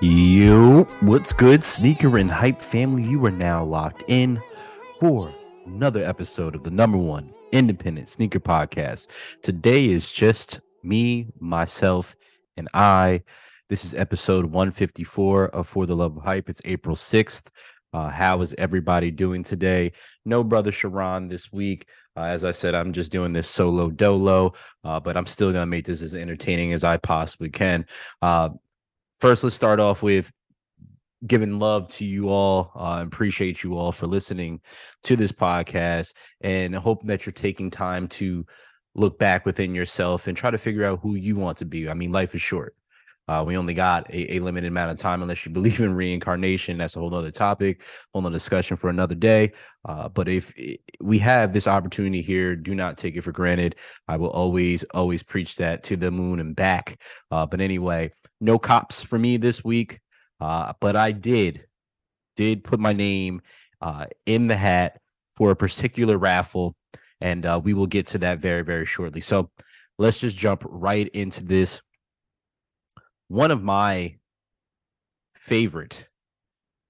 Yo, what's good, sneaker and hype family? You are now locked in for another episode of the number one independent sneaker podcast. Today is just me, myself, and I. This is episode 154 of For the Love of Hype. It's April 6th. Uh, how is everybody doing today? No brother Sharon this week. Uh, as I said, I'm just doing this solo dolo, uh, but I'm still going to make this as entertaining as I possibly can. Uh, first, let's start off with giving love to you all. Uh, appreciate you all for listening to this podcast and hope that you're taking time to look back within yourself and try to figure out who you want to be. I mean, life is short. Uh, we only got a, a, limited amount of time unless you believe in reincarnation. That's a whole other topic, whole other discussion for another day. Uh, but if we have this opportunity here, do not take it for granted. I will always, always preach that to the moon and back. Uh, but anyway, no cops for me this week. Uh, but I did, did put my name uh, in the hat for a particular raffle. And uh, we will get to that very, very shortly. So let's just jump right into this one of my favorite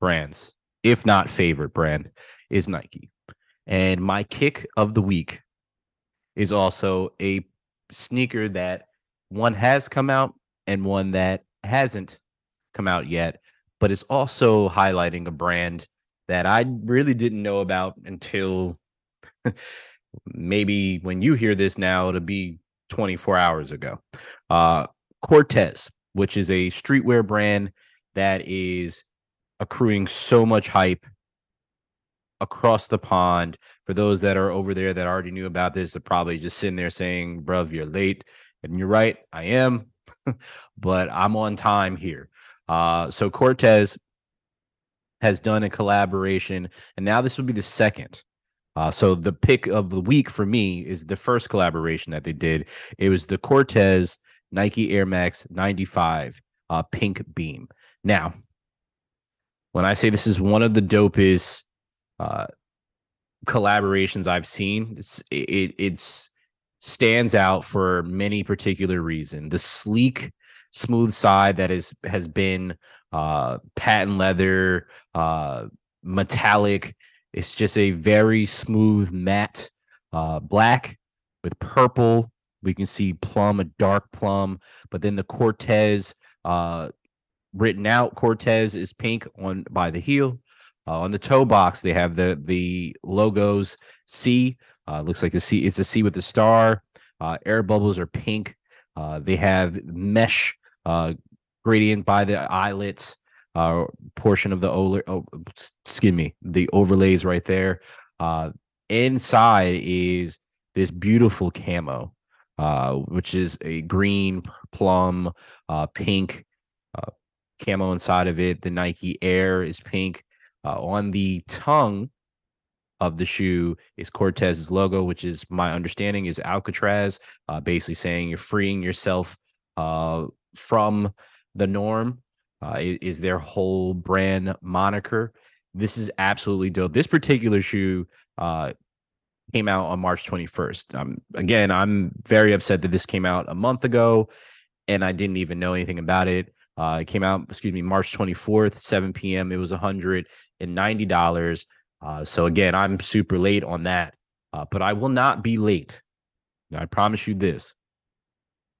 brands, if not favorite brand, is Nike. And my kick of the week is also a sneaker that one has come out and one that hasn't come out yet, but it's also highlighting a brand that I really didn't know about until maybe when you hear this now, it'll be 24 hours ago. Uh, Corteiz which is a streetwear brand that is accruing so much hype across the pond. For those that are over there that already knew about this, they're probably just sitting there saying, bruv, you're late. And you're right, I am, but I'm on time here. Uh, so Corteiz has done a collaboration, and now this will be the second. Uh, so the pick of the week for me is the first collaboration that they did. It was the Corteiz Nike Air Max 95 uh, Pink Beam. Now, when I say this is one of the dopest uh, collaborations I've seen, it's, it it's stands out for many particular reason. The sleek, smooth side that is has been uh, patent leather, uh, metallic. It's just a very smooth matte uh, black with purple we can see plum, a dark plum, but then the Corteiz uh, written out. Corteiz is pink on by the heel. Uh, on the toe box, they have the the logos C. Uh, looks like a C. It's a C with the star. Uh, air bubbles are pink. Uh, they have mesh uh, gradient by the eyelets uh, portion of the over. Oh, excuse me, the overlays right there. Inside is this beautiful camo uh, which is a green, plum, uh, pink uh, camo inside of it. The Nike Air is pink. Uh, on the tongue of the shoe is Corteiz's logo, which is my understanding is Alcatraz, uh, basically saying you're freeing yourself uh, from the norm. Uh, is their whole brand moniker. This is absolutely dope. This particular shoe uh, came out on March 21st. Um, again, I'm very upset that this came out a month ago and I didn't even know anything about it. Uh, it came out, excuse me, March 24th, 7 p.m. It was $190. Uh, so again, I'm super late on that, uh, but I will not be late. I promise you this.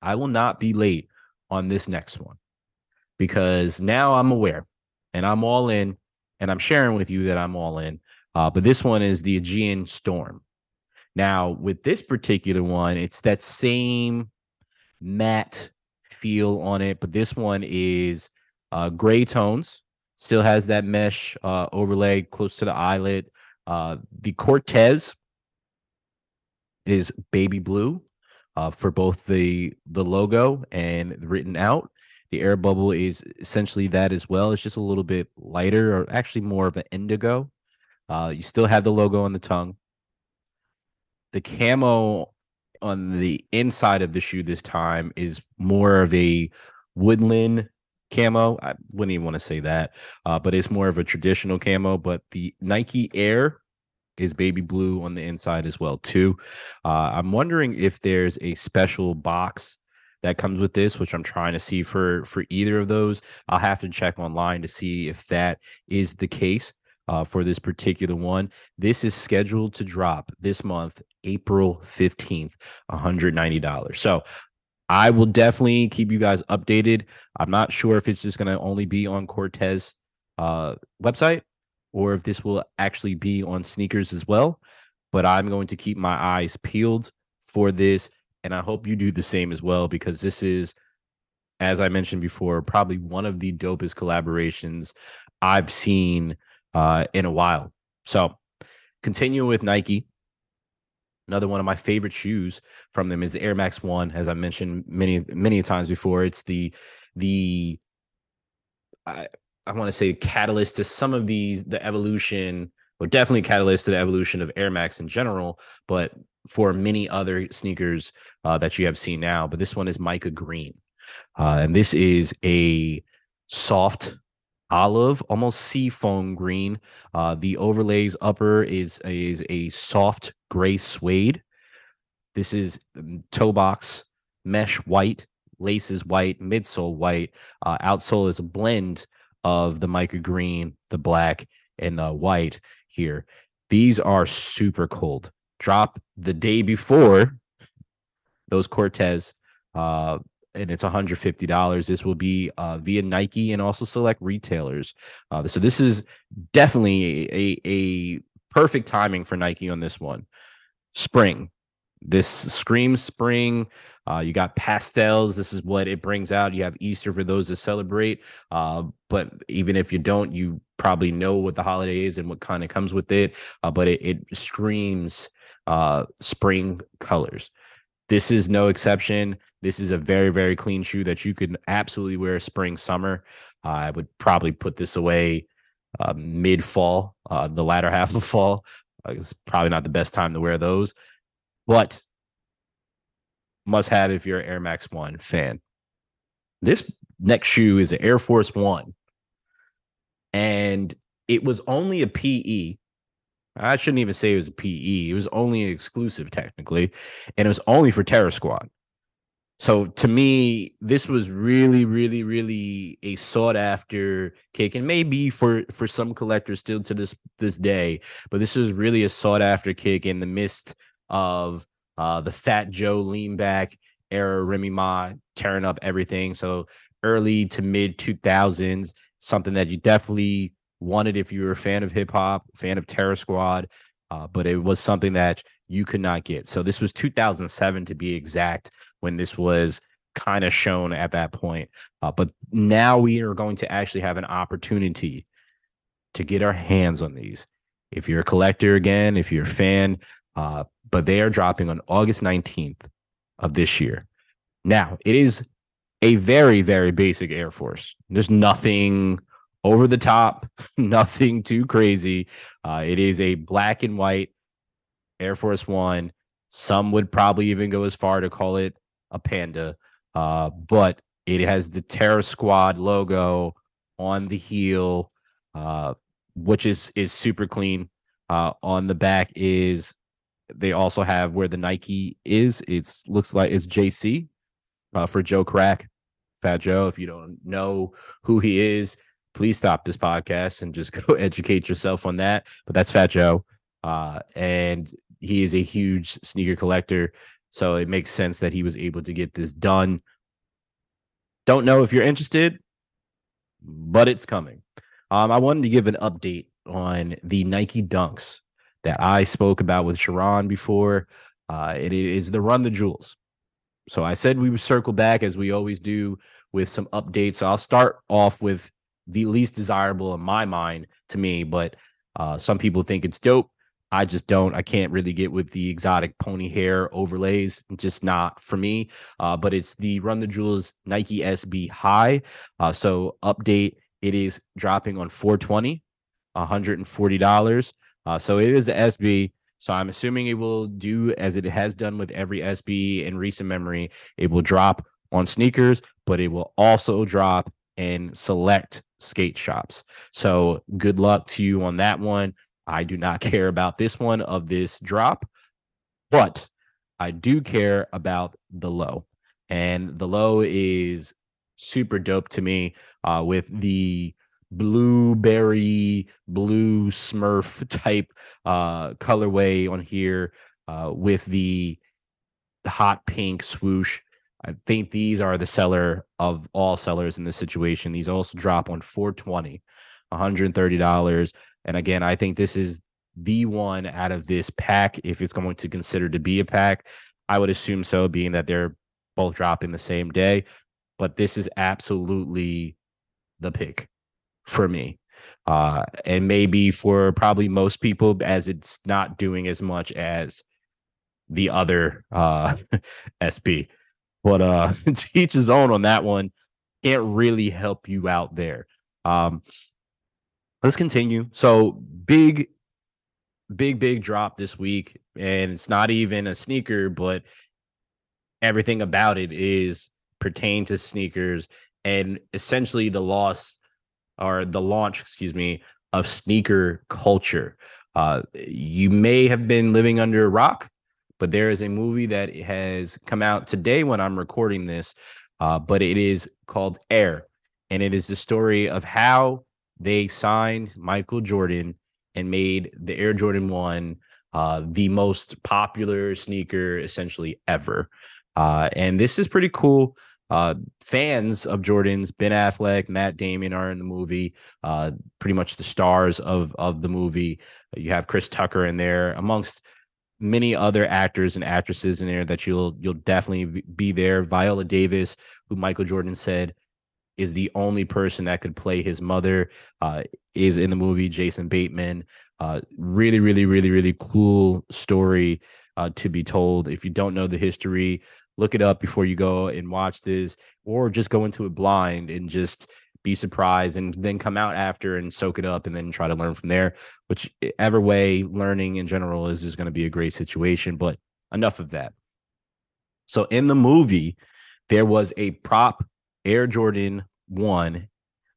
I will not be late on this next one because now I'm aware and I'm all in and I'm sharing with you that I'm all in. Uh, but this one is the Aegean Storm. Now, with this particular one, it's that same matte feel on it, but this one is uh, gray tones. Still has that mesh uh, overlay close to the eyelid. Uh, the Corteiz is baby blue uh, for both the the logo and written out. The air bubble is essentially that as well. It's just a little bit lighter, or actually more of an indigo. Uh, you still have the logo on the tongue the camo on the inside of the shoe this time is more of a woodland camo. I wouldn't even want to say that, uh, but it's more of a traditional camo. But the Nike Air is baby blue on the inside as well too. Uh, I'm wondering if there's a special box that comes with this, which I'm trying to see for for either of those. I'll have to check online to see if that is the case uh, for this particular one. This is scheduled to drop this month, April 15th, $190. So I will definitely keep you guys updated. I'm not sure if it's just going to only be on Corteiz uh, website or if this will actually be on sneakers as well. But I'm going to keep my eyes peeled for this. And I hope you do the same as well, because this is, as I mentioned before, probably one of the dopest collaborations I've seen uh, in a while. So, continuing with Nike. Another one of my favorite shoes from them is the Air Max One, as I mentioned many many times before. It's the the I, I want to say catalyst to some of these the evolution, or definitely catalyst to the evolution of Air Max in general, but for many other sneakers uh, that you have seen now. But this one is Mica Green, uh, and this is a soft olive, almost sea foam green. Uh, the overlays upper is is a soft gray suede. This is um, toe box mesh white, laces white, midsole white. Uh, outsole is a blend of the mica green, the black, and the white here. These are super cold. Drop the day before those Corteiz uh, and it's $150. This will be uh, via Nike and also select retailers. Uh, so this is definitely a, a perfect timing for Nike on this one. Spring. This screams spring. Uh, you got pastels. This is what it brings out. You have Easter for those that celebrate. Uh, but even if you don't, you probably know what the holiday is and what kind of comes with it. Uh, but it, it screams uh, spring colors. This is no exception. This is a very, very clean shoe that you could absolutely wear spring, summer. Uh, I would probably put this away uh, mid fall, uh, the latter half of fall. Uh, it's probably not the best time to wear those, but must have if you're an Air Max One fan. This next shoe is an Air Force One, and it was only a PE. I shouldn't even say it was a PE. It was only an exclusive, technically, and it was only for Terror Squad. So to me, this was really, really, really a sought after kick, and maybe for for some collectors still to this this day, but this was really a sought after kick in the midst of uh, the Fat Joe lean back era, Remy Ma tearing up everything. So early to mid two thousands, something that you definitely wanted if you were a fan of hip hop, fan of Terror Squad, uh, but it was something that you could not get. So this was 2007 to be exact when this was kind of shown at that point. Uh, but now we are going to actually have an opportunity to get our hands on these. If you're a collector again, if you're a fan, uh, but they are dropping on August 19th of this year. Now, it is a very, very basic Air Force. There's nothing over the top, nothing too crazy. Uh, it is a black and white Air Force One. Some would probably even go as far to call it a panda, uh, but it has the Terror Squad logo on the heel, uh, which is is super clean. Uh, on the back is they also have where the Nike is. It's looks like it's JC uh, for Joe Crack, Fat Joe. If you don't know who he is, please stop this podcast and just go educate yourself on that. But that's Fat Joe, uh, and he is a huge sneaker collector. So it makes sense that he was able to get this done. Don't know if you're interested, but it's coming. Um, I wanted to give an update on the Nike Dunks that I spoke about with Sharon before. Uh, it is the Run the Jewels. So I said we would circle back as we always do with some updates. So I'll start off with the least desirable in my mind to me, but uh, some people think it's dope. I just don't. I can't really get with the exotic pony hair overlays. Just not for me. Uh, but it's the Run the Jewels Nike SB High. Uh, so update. It is dropping on 420, $140. Uh, so it is the SB. So I'm assuming it will do as it has done with every SB in recent memory. It will drop on sneakers, but it will also drop in select skate shops. So good luck to you on that one. I do not care about this one of this drop, but I do care about the low. And the low is super dope to me uh, with the blueberry blue smurf type uh colorway on here uh with the hot pink swoosh. I think these are the seller of all sellers in this situation. These also drop on 420 $130 and again i think this is the one out of this pack if it's going to consider to be a pack i would assume so being that they're both dropping the same day but this is absolutely the pick for me. Uh, and maybe for probably most people, as it's not doing as much as the other uh, SB. But uh, each his own on that one. Can't really help you out there. Um, let's continue. So big, big, big drop this week, and it's not even a sneaker, but everything about it is pertain to sneakers and essentially the loss or the launch, excuse me, of sneaker culture. Uh, you may have been living under a rock, but there is a movie that has come out today when I'm recording this, uh, but it is called Air. And it is the story of how they signed Michael Jordan and made the Air Jordan 1 uh, the most popular sneaker essentially ever. Uh, and this is pretty cool. Uh, fans of Jordan's, Ben Affleck, Matt Damon are in the movie. Uh, pretty much the stars of of the movie. You have Chris Tucker in there, amongst many other actors and actresses in there that you'll you'll definitely be there. Viola Davis, who Michael Jordan said is the only person that could play his mother, uh, is in the movie. Jason Bateman. Uh, really, really, really, really cool story uh, to be told. If you don't know the history look it up before you go and watch this, or just go into it blind and just be surprised and then come out after and soak it up and then try to learn from there. Whichever way, learning in general is just going to be a great situation. But enough of that. So in the movie, there was a prop Air Jordan 1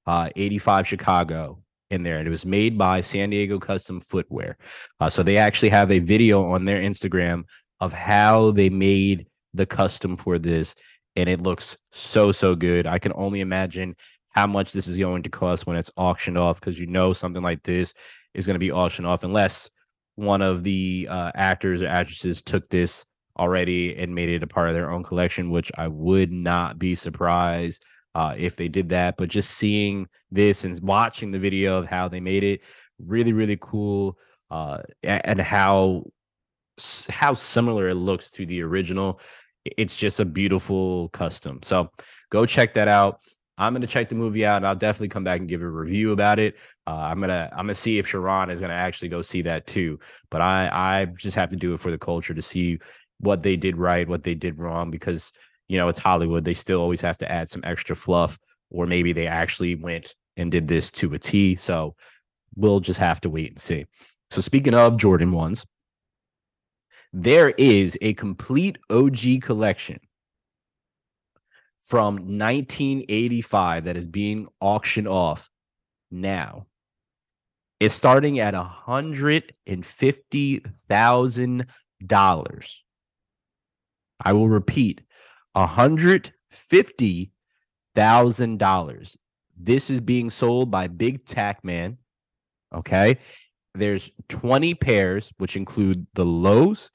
uh, 85 Chicago in there, and it was made by San Diego Custom Footwear. Uh, so they actually have a video on their Instagram of how they made the custom for this, and it looks so so good. I can only imagine how much this is going to cost when it's auctioned off because you know something like this is going to be auctioned off unless one of the uh, actors or actresses took this already and made it a part of their own collection, which I would not be surprised uh, if they did that. But just seeing this and watching the video of how they made it, really, really cool. Uh, and how how similar it looks to the original it's just a beautiful custom. So go check that out. I'm gonna check the movie out, and I'll definitely come back and give a review about it. Uh, I'm gonna I'm gonna see if Sharon is gonna actually go see that too. But I I just have to do it for the culture to see what they did right, what they did wrong, because you know it's Hollywood. They still always have to add some extra fluff, or maybe they actually went and did this to a T. So we'll just have to wait and see. So speaking of Jordan ones, there is a complete OG collection from 1985 that is being auctioned off now. It's starting at a $150,000. I will repeat $150,000. This is being sold by Big Tac Man. Okay. There's 20 pairs, which include the lows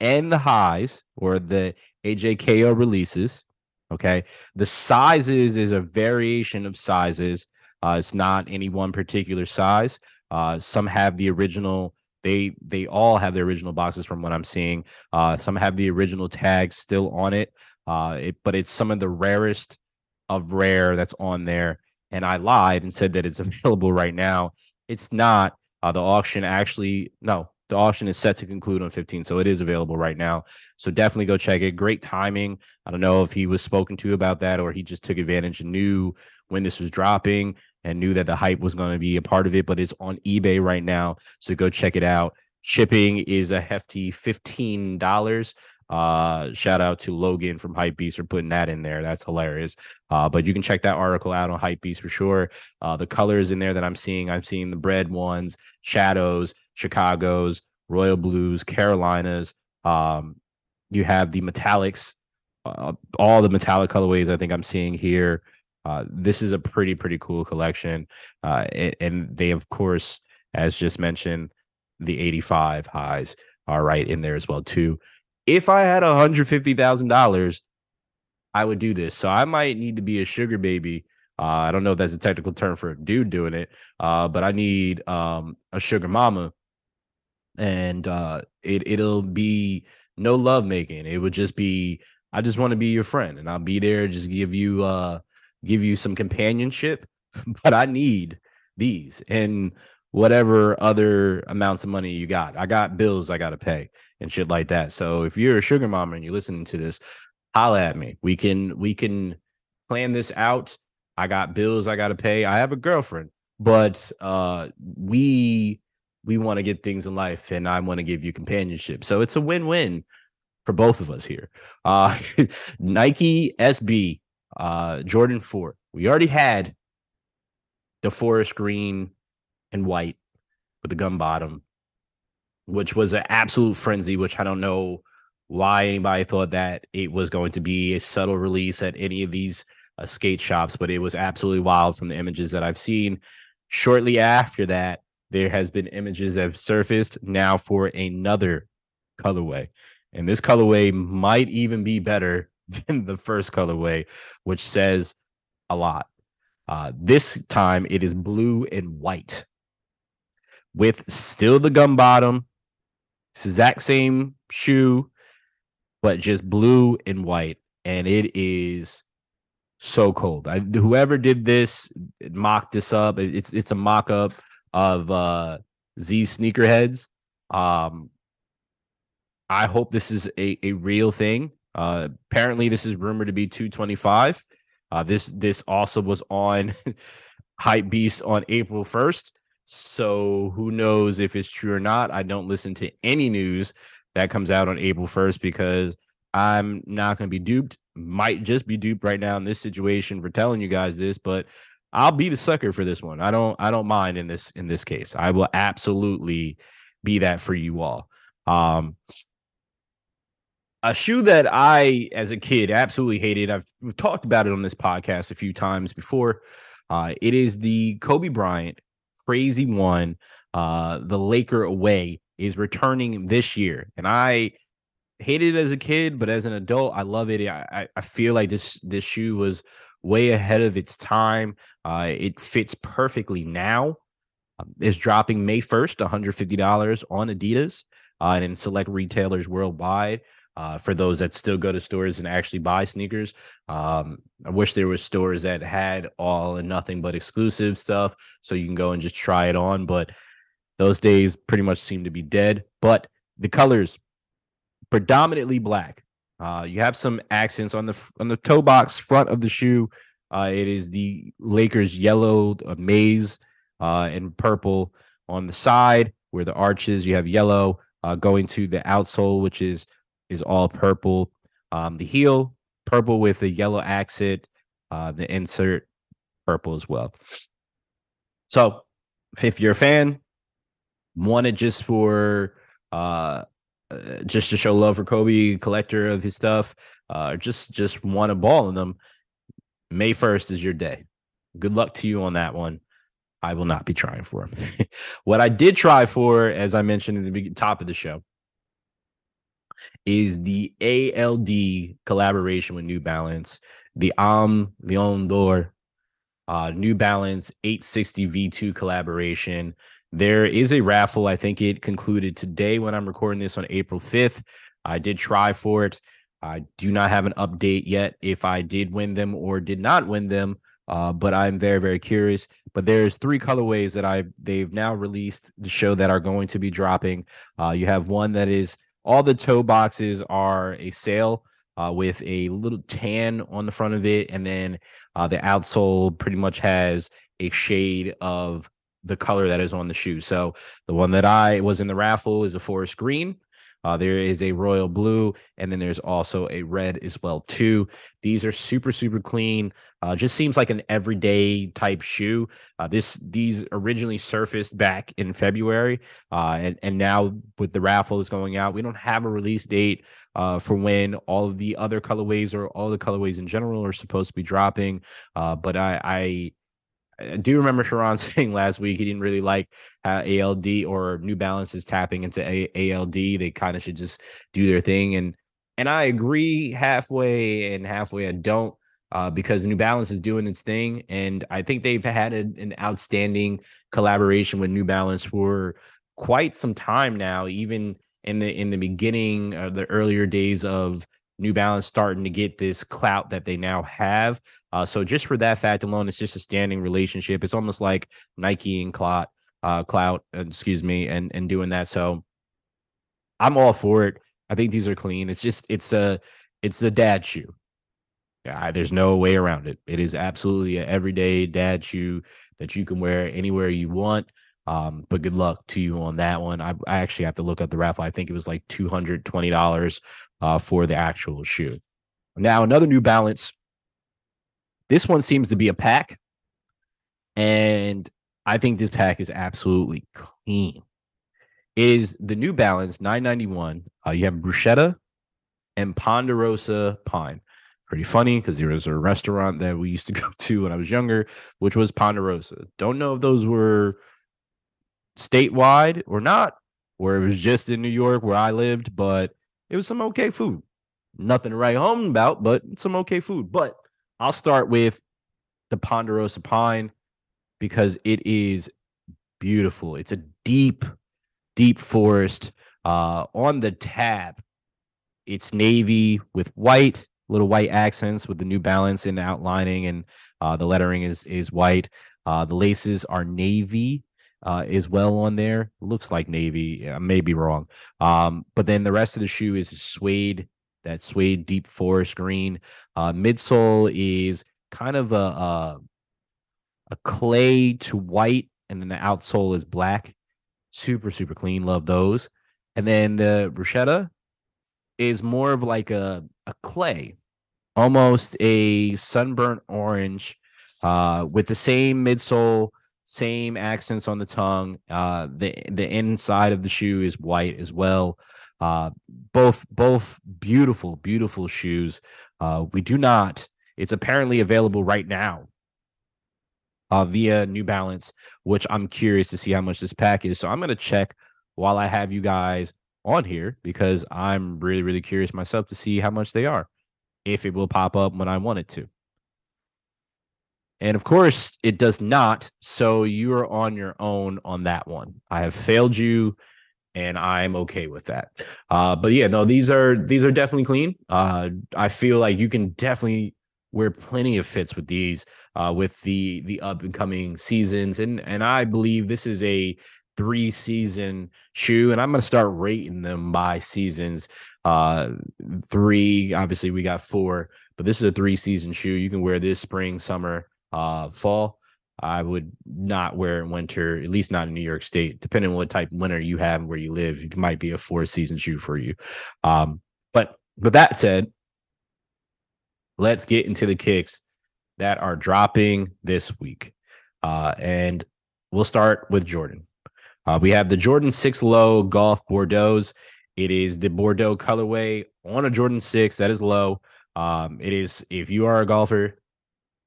and the highs or the AJKO releases. Okay. The sizes is a variation of sizes. Uh, it's not any one particular size. Uh, some have the original. They they all have the original boxes from what I'm seeing. Uh, some have the original tags still on it. Uh, it, but it's some of the rarest of rare that's on there. And I lied and said that it's available right now. It's not. Uh, the auction actually no, the auction is set to conclude on 15, so it is available right now. So definitely go check it. Great timing. I don't know if he was spoken to about that or he just took advantage and knew when this was dropping and knew that the hype was going to be a part of it, but it's on eBay right now. So go check it out. Shipping is a hefty $15 Uh, shout out to Logan from Hypebeast for putting that in there. That's hilarious. Uh, but you can check that article out on Hypebeast for sure. Uh, the colors in there that I'm seeing, I'm seeing the bread ones, shadows, Chicago's, royal blues, Carolinas. Um, you have the metallics, uh, all the metallic colorways. I think I'm seeing here. Uh, this is a pretty pretty cool collection, uh, and, and they of course, as just mentioned, the 85 highs are right in there as well too. If I had $150,000, I would do this. So I might need to be a sugar baby. Uh, I don't know if that's a technical term for a dude doing it, uh, but I need um, a sugar mama, and uh, it it'll be no love making. It would just be I just want to be your friend, and I'll be there, just give you uh give you some companionship. But I need these, and whatever other amounts of money you got. I got bills I got to pay and shit like that. So if you're a sugar mama and you're listening to this, holla at me. We can we can plan this out. I got bills I got to pay. I have a girlfriend, but uh we we want to get things in life and I want to give you companionship. So it's a win-win for both of us here. Uh Nike SB uh Jordan 4. We already had the forest green and white with the gum bottom, which was an absolute frenzy, which I don't know why anybody thought that it was going to be a subtle release at any of these uh, skate shops, but it was absolutely wild from the images that I've seen. Shortly after that, there has been images that have surfaced now for another colorway. And this colorway might even be better than the first colorway, which says a lot. Uh, this time it is blue and white with still the gum bottom, exact same shoe, but just blue and white. And it is so cold. I, whoever did this mocked this up. It's it's a mock up of uh Z sneakerheads. Um I hope this is a, a real thing. Uh apparently this is rumored to be 225. Uh this this also was on Hypebeast on April 1st. So who knows if it's true or not? I don't listen to any news that comes out on April 1st because I'm not going to be duped. Might just be duped right now in this situation for telling you guys this, but I'll be the sucker for this one. I don't I don't mind in this in this case. I will absolutely be that for you all. Um a shoe that I as a kid absolutely hated. I've talked about it on this podcast a few times before. Uh, it is the Kobe Bryant crazy one. Uh, the Laker away is returning this year, and I hated it as a kid, but as an adult, I love it. I, I feel like this this shoe was way ahead of its time. Uh, it fits perfectly now. Um, is dropping May first, one hundred fifty dollars on Adidas uh, and in select retailers worldwide. Uh, for those that still go to stores and actually buy sneakers. Um, I wish there were stores that had all and nothing but exclusive stuff, so you can go and just try it on. But those days pretty much seem to be dead. But the colors, predominantly black. Uh, you have some accents on the on the toe box front of the shoe. Uh, it is the Lakers yellow uh, maize uh, and purple on the side where the arches. You have yellow uh, going to the outsole, which is is all purple. Um, the heel purple with a yellow accent. Uh, the insert purple as well. So, if you're a fan, want it just for uh, uh, just to show love for Kobe, collector of his stuff, uh, just just want a ball in them. May first is your day. Good luck to you on that one. I will not be trying for him. what I did try for, as I mentioned at the top of the show, is the ALD collaboration with New Balance, the Aimé Leon Dore, uh, New Balance 860 V2 collaboration. There is a raffle. I think it concluded today when I'm recording this on April 5th. I did try for it. I do not have an update yet if I did win them or did not win them. Uh, but I'm very, very curious. But there's three colorways that I they've now released the show that are going to be dropping. Uh, you have one that is all the toe boxes are a sale uh, with a little tan on the front of it, and then uh, the outsole pretty much has a shade of the color that is on the shoe. So the one that I was in the raffle is a forest green. Uh, there is a royal blue, and then there's also a red as well too. These are super super clean. Uh, just seems like an everyday type shoe. Uh, this these originally surfaced back in February, uh, and and now with the raffles going out, we don't have a release date uh, for when all of the other colorways or all the colorways in general are supposed to be dropping. Uh, but I, I I do remember Sharon saying last week he didn't really like how ALD or New Balance is tapping into A- ALD. They kind of should just do their thing, and and I agree halfway and halfway I don't. Uh, because New Balance is doing its thing, and I think they've had a, an outstanding collaboration with New Balance for quite some time now. Even in the in the beginning, the earlier days of New Balance starting to get this clout that they now have. Uh, so just for that fact alone, it's just a standing relationship. It's almost like Nike and Clout, uh, Clot, excuse me, and and doing that. So I'm all for it. I think these are clean. It's just it's a it's the dad shoe. Yeah, there's no way around it. It is absolutely an everyday dad shoe that you can wear anywhere you want. Um, but good luck to you on that one. I, I actually have to look up the raffle. I think it was like two hundred twenty dollars uh, for the actual shoe. Now another New Balance this one seems to be a pack. And I think this pack is absolutely clean. It is the New Balance 991. Uh, you have bruschetta and ponderosa pine. Pretty funny because there was a restaurant that we used to go to when I was younger, which was Ponderosa. Don't know if those were statewide or not, or it was just in New York where I lived, but it was some okay food. Nothing to write home about, but some okay food. But I'll start with the Ponderosa Pine because it is beautiful. It's a deep, deep forest. Uh, on the tab, it's navy with white, little white accents with the New Balance in the outlining, and uh, the lettering is is white. Uh, the laces are navy uh, as well on there. Looks like navy. I may be wrong. Um, but then the rest of the shoe is suede that suede deep forest green. Uh, midsole is kind of a, a, a clay to white, and then the outsole is black. Super super clean. Love those. And then the bruschetta is more of like a a clay, almost a sunburnt orange, uh, with the same midsole same accents on the tongue. Uh, the the inside of the shoe is white as well. Uh, both both beautiful, beautiful shoes. Uh, we do not. It's apparently available right now uh, via New Balance, which I'm curious to see how much this pack is. So I'm gonna check while I have you guys on here because I'm really, really curious myself to see how much they are, if it will pop up when I want it to. And of course, it does not. So you are on your own on that one. I have failed you and I'm okay with that. Uh, but yeah, no, these are these are definitely clean. Uh, I feel like you can definitely wear plenty of fits with these uh, with the the up and coming seasons, and and I believe this is a three season shoe, and I'm gonna start rating them by seasons. Uh, three, obviously, we got four, but this is a three season shoe. You can wear this spring, summer, uh, fall. I would not wear in winter, at least not in New York State. Depending on what type of winter you have and where you live, it might be a four season shoe for you. Um, but with that said, let's get into the kicks that are dropping this week. Uh, and we'll start with Jordan. Uh, we have the Jordan 6 Low Golf Bordeaux. It is the Bordeaux colorway on a Jordan 6 that is low. Um, it is, if you are a golfer,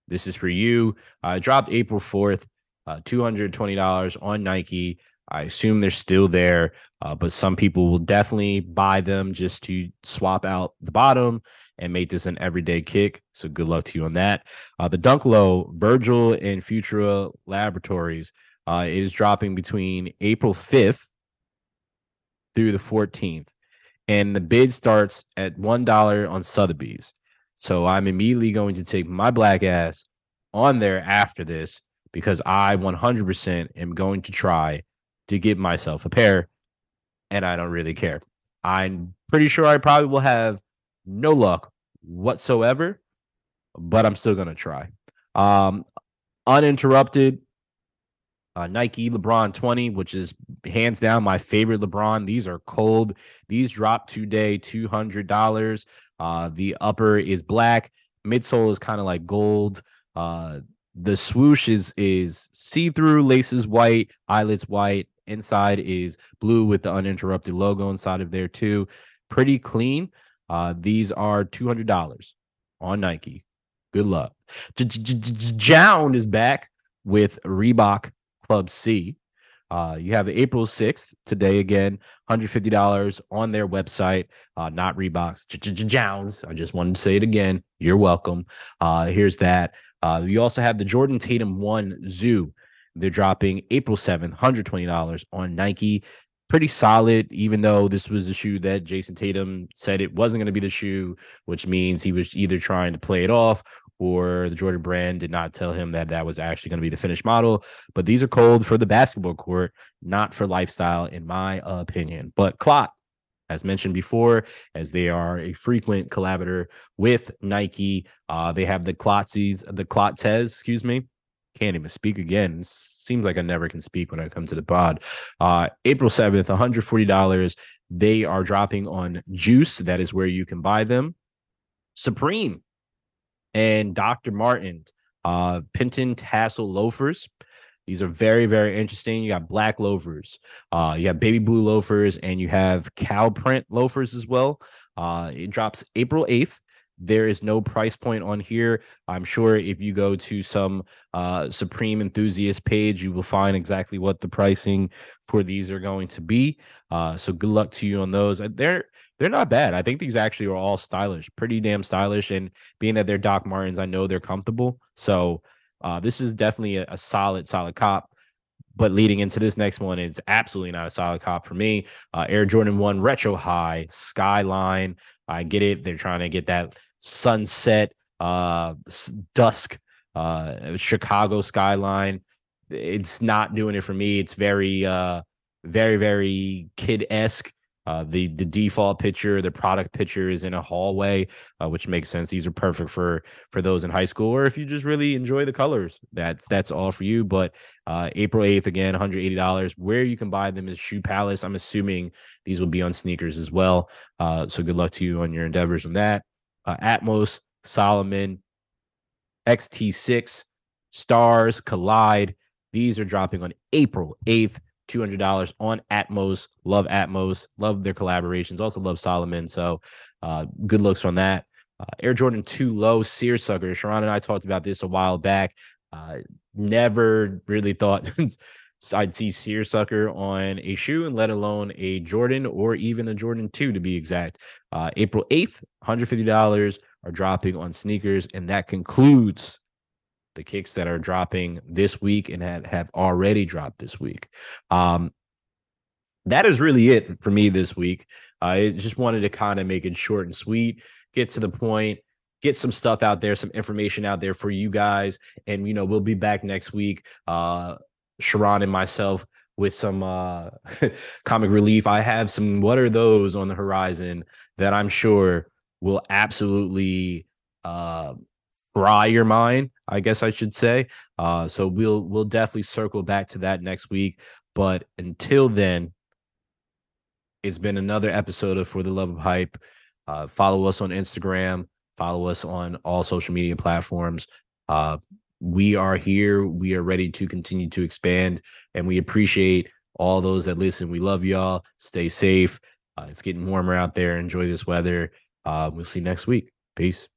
this is for you. Uh, dropped April 4th, uh, $220 on Nike. I assume they're still there, uh, but some people will definitely buy them just to swap out the bottom and make this an everyday kick. So good luck to you on that. Uh, the Dunk Low, Virgil and Futura Laboratories uh, is dropping between April 5th through the 14th. And the bid starts at $1 on Sotheby's. So I'm immediately going to take my black ass on there after this because I 100% am going to try to get myself a pair and I don't really care. I'm pretty sure I probably will have no luck whatsoever, but I'm still going to try. Um, uninterrupted, Uh, Nike LeBron 20, which is hands down my favorite LeBron. These are cold. These drop today, $200. Uh, the upper is black, midsole is kind of like gold. Uh, the swoosh is is see-through, laces white, eyelets white. Inside is blue with the uninterrupted logo inside of there too. Pretty clean. Uh, these are two hundred dollars on Nike. Good luck. JJJJound is back with Reebok Club C. Uh, you have April 6th today again, $150 on their website, uh, not Reeboks, JJJJound's. I just wanted to say it again. You're welcome. Uh, here's that. Uh, you also have the Jordan Tatum 1 Zoo. They're dropping April 7th, $120 on Nike. Pretty solid, even though this was a shoe that Jayson Tatum said it wasn't going to be the shoe, which means he was either trying to play it off or the Jordan brand did not tell him that that was actually going to be the finished model. But these are cold for the basketball court, not for lifestyle, in my opinion. But Clot, as mentioned before, as they are a frequent collaborator with Nike, uh, they have the Clotsies, the Clotez, excuse me. Can't even speak again. Seems like I never can speak when I come to the pod. Uh, April 7th, $140. They are dropping on Juice. That is where you can buy them. Supreme and Dr. Martens, uh, Penton tassel loafers. These are very, very interesting. You got black loafers, uh, you have baby blue loafers, and you have cow print loafers as well. Uh, it drops April 8th. There is no price point on here. I'm sure if you go to some uh, Supreme enthusiast page, you will find exactly what the pricing for these are going to be. Uh, so good luck to you on those. They're they're not bad. I think these actually are all stylish, pretty damn stylish. And being that they're Doc Martens, I know they're comfortable. So uh, this is definitely a, a, solid, solid cop. But leading into this next one, it's absolutely not a solid cop for me. Uh, Air Jordan 1 Retro High Skyline. I get it. They're trying to get that sunset, uh, dusk, uh, Chicago skyline. It's not doing it for me. It's very, uh, very, very kid esque. Uh, the the default picture, the product picture is in a hallway, uh, which makes sense. These are perfect for for those in high school, or if you just really enjoy the colors, that's that's all for you. But uh, April eighth again, one hundred eighty dollars. Where you can buy them is Shoe Palace. I'm assuming these will be on sneakers as well. Uh, so good luck to you on your endeavors on that. Uh, Atmos, Salomon, XT6, Stars, Collide. These are dropping on April 8th. $200 on Atmos. Love Atmos. Love their collaborations. Also love Salomon. So uh, good looks on that. Uh, Air Jordan 2 low seersucker. Sharon and I talked about this a while back. Uh, never really thought I'd see seersucker on a shoe and let alone a Jordan or even a Jordan 2 to be exact. Uh, April 8th, $150 are dropping on sneakers. And that concludes the kicks that are dropping this week and have, have already dropped this week. Um, that is really it for me this week. I just wanted to kind of make it short and sweet, get to the point, get some stuff out there, some information out there for you guys. And, you know, we'll be back next week. Uh, Sharon and myself with some uh, comic relief. I have some what are those on the horizon that I'm sure will absolutely uh, fry your mind, I guess I should say. Uh, so we'll we'll definitely circle back to that next week. But until then, it's been another episode of For the Love of Hype. Uh, follow us on Instagram. Follow us on all social media platforms. We are here. We are ready to continue to expand, and we appreciate all those that listen. We love y'all. Stay safe. Uh, it's getting warmer out there. Enjoy this weather. Uh, we'll see you next week. Peace.